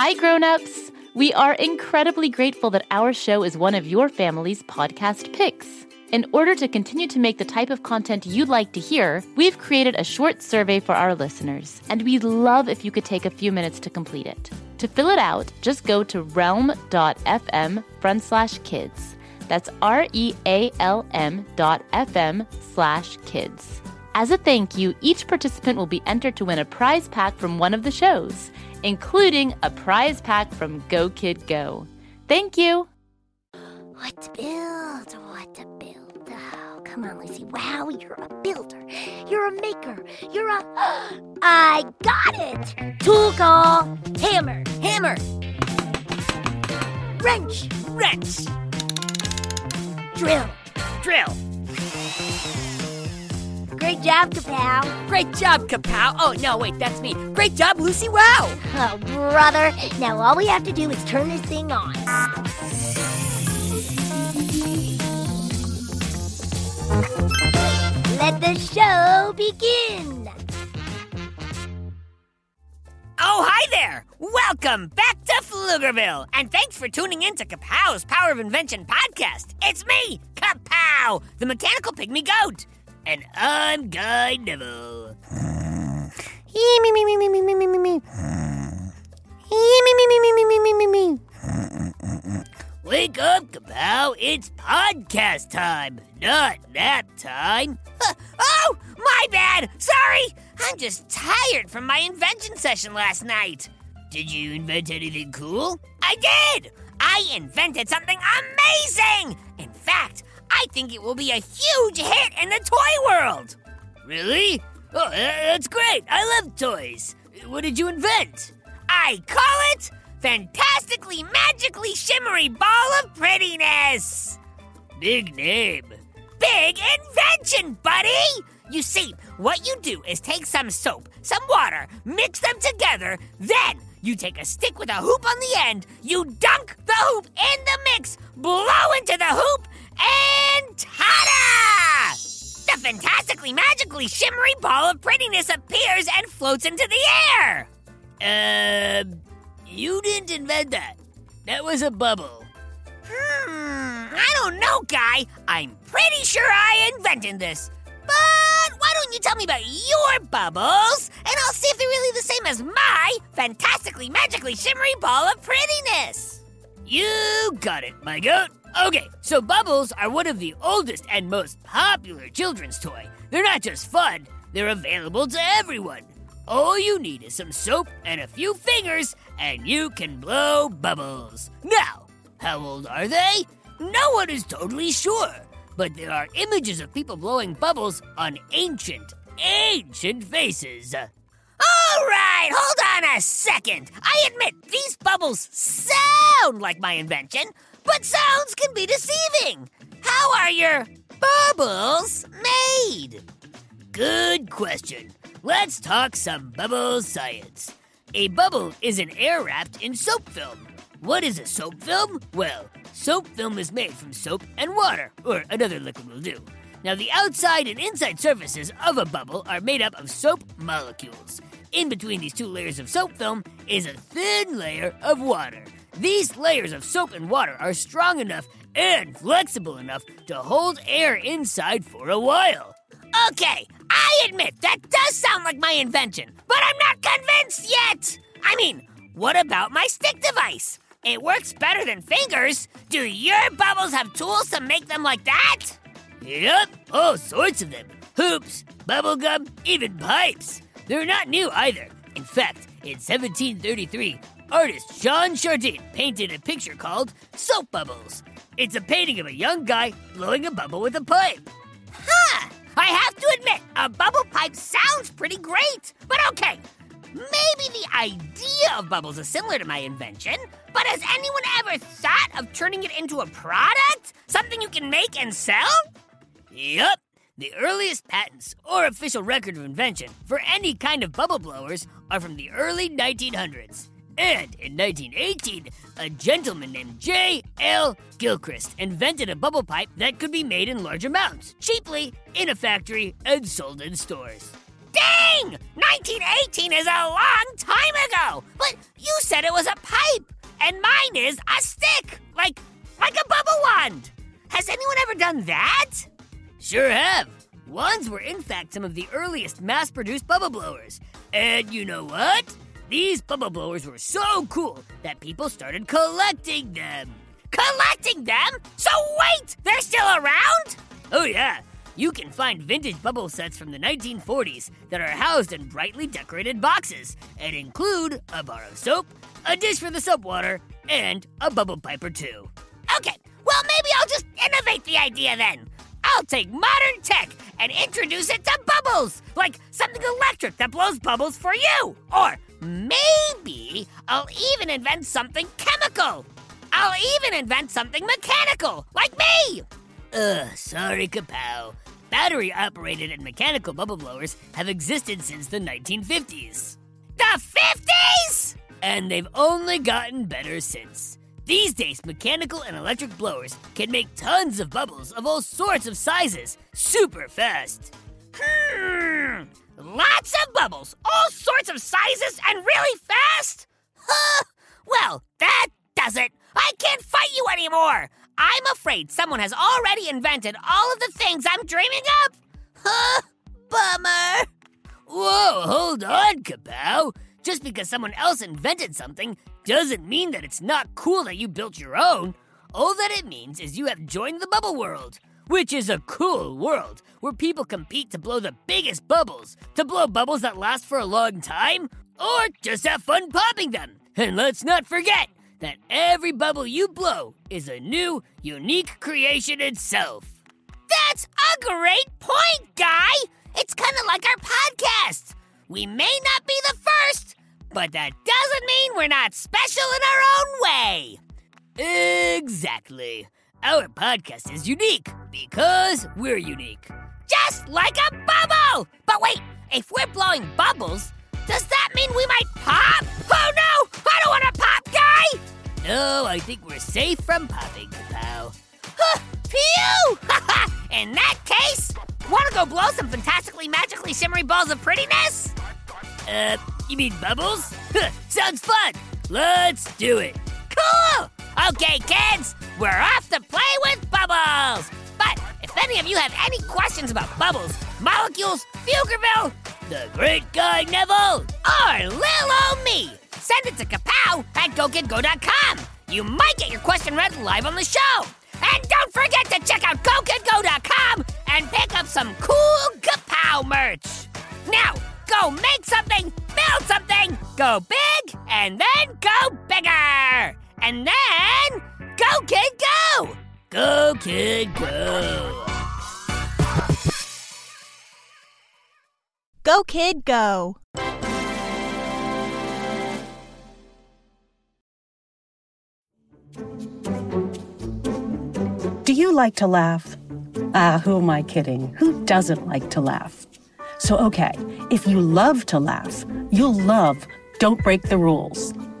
Hi, grown-ups! We are incredibly grateful that our show is one of your family's podcast picks. In order to continue to make the type of content you'd like to hear, we've created a short survey for our listeners, and we'd love if you could take a few minutes to complete it. To fill it out, just go to realm.fm front slash kids. That's R E A L M dot FM slash kids. As a thank you, each participant will be entered to win a prize pack from one of the shows including a prize pack from Go Kid Go. Thank you. What to build? What to build? Oh, come on, Lucy. Wow, you're a builder. You're a maker. You're a. I got it! Tool call. Hammer. Hammer. Wrench. Wrench. Drill. Drill. Great job, Kapow. Great job, Kapow. Oh, no, wait, that's me. Great job, Lucy. Wow. Oh, brother. Now all we have to do is turn this thing on. Let the show begin. Oh, hi there! Welcome back to Pflugerville, and thanks for tuning in to Kapow's Power of Invention podcast. It's me, Kapow, the mechanical pygmy goat, and I'm Guy Neville. Wake up, Kapow! It's podcast time, not nap time. Uh, oh, my bad! Sorry! I'm just tired from my invention session last night. Did you invent anything cool? I did! I invented something amazing! In fact, I think it will be a huge hit in the toy world. Really? Oh, uh, that's great. I love toys. What did you invent? I call it Fantastically Magically Shimmery Ball of Prettiness. Big name. Big invention, buddy! You see, what you do is take some soap, some water, mix them together, then you take a stick with a hoop on the end, you dunk the hoop in the mix, blow into the hoop, and ta-da! The fantastically magically shimmery ball of prettiness appears and floats into the air. Uh, you didn't invent that. That was a bubble. Hmm, I don't know, Guy. I'm pretty sure I invented this. But why don't you tell me about your bubbles, and I'll see if they're really the same as my fantastically, magically shimmery ball of prettiness. You got it, my goat. Okay, so bubbles are one of the oldest and most popular children's toy. They're not just fun, they're available to everyone. All you need is some soap and a few fingers, and you can blow bubbles. Now, how old are they? No one is totally sure, but there are images of people blowing bubbles on ancient, ancient faces. All right, hold on a second. I admit these bubbles sound like my invention, but sounds can be deceiving. How are your bubbles made? Good question. Let's talk some bubble science. A bubble is an air wrapped in soap film. What is a soap film? Well, soap film is made from soap and water, or another liquid will do. Now, the outside and inside surfaces of a bubble are made up of soap molecules. In between these two layers of soap film is a thin layer of water. These layers of soap and water are strong enough and flexible enough to hold air inside for a while. Okay, I admit that does sound like my invention, but I'm not convinced yet. I mean, what about my stick device? It works better than fingers. Do your bubbles have tools to make them like that? Yep, all sorts of them. Hoops, bubble gum, even pipes. They're not new either. In fact, in 1733, artist Jean Chardin painted a picture called Soap Bubbles. It's a painting of a young guy blowing a bubble with a pipe. Huh! I have to admit, a bubble pipe sounds pretty great. But okay, maybe the idea of bubbles is similar to my invention, but has anyone ever thought of turning it into a product? Something you can make and sell? Yup. The earliest patents or official record of invention for any kind of bubble blowers are from the early 1900s. And in 1918, a gentleman named J. L. Gilchrist invented a bubble pipe that could be made in large amounts, cheaply, in a factory, and sold in stores. Dang! 1918 is a long time ago! But you said it was a pipe, and mine is a stick, like like a bubble wand. Has anyone ever done that? Sure have. Wands were in fact some of the earliest mass-produced bubble blowers. And you know what? These bubble blowers were so cool that people started collecting them. Collecting them? So wait, they're still around? Oh yeah. You can find vintage bubble sets from the 1940s that are housed in brightly decorated boxes and include a bar of soap, a dish for the soap water, and a bubble pipe or two. Okay, well, maybe I'll just innovate the idea then. I'll take modern tech and introduce it to bubbles, like something electric that blows bubbles for you. Or maybe I'll even invent something chemical. I'll even invent something mechanical, like me. Ugh, sorry, Kapow. Battery operated and mechanical bubble blowers have existed since the 1950s. The 50s? And they've only gotten better since. These days, mechanical and electric blowers can make tons of bubbles of all sorts of sizes super fast. Hmm, lots of bubbles, all sorts of sizes, and really fast? Huh, well, that does it. I can't fight you anymore. I'm afraid someone has already invented all of the things I'm dreaming up. Huh, bummer. Whoa, hold on, Kapow. Just because someone else invented something doesn't mean that it's not cool that you built your own. All that it means is you have joined the bubble world, which is a cool world where people compete to blow the biggest bubbles, to blow bubbles that last for a long time, or just have fun popping them. And let's not forget that every bubble you blow is a new, unique creation itself. That's a great point, Guy! It's kind of like our podcast. We may not be the first, but that doesn't mean we're not special in our own way. Exactly. Our podcast is unique because we're unique. Just like a bubble! But wait, if we're blowing bubbles, does that mean we might pop? Oh no! I don't want to pop, guy! No, I think we're safe from popping, pal. Huh, phew! in that case, want to go blow some fantastically magically shimmery balls of prettiness? Uh, you mean bubbles? Sounds fun. Let's do it. Cool! Okay, kids, we're off to play with bubbles! But if any of you have any questions about bubbles, molecules, Pflugerville, the great guy Neville, or Lil O me, send it to kapow at gokidgo.com. You might get your question read live on the show. And don't forget to check out gokidgo.com and pick up some cool kapow merch. Now, go make something, build something, go big, and then go bigger. And then, go kid go! Go kid go! Go, kid, go. Do you like to laugh? Ah, who am I kidding? Who doesn't like to laugh? So, okay, if you love to laugh, you'll love Don't Break the Rules.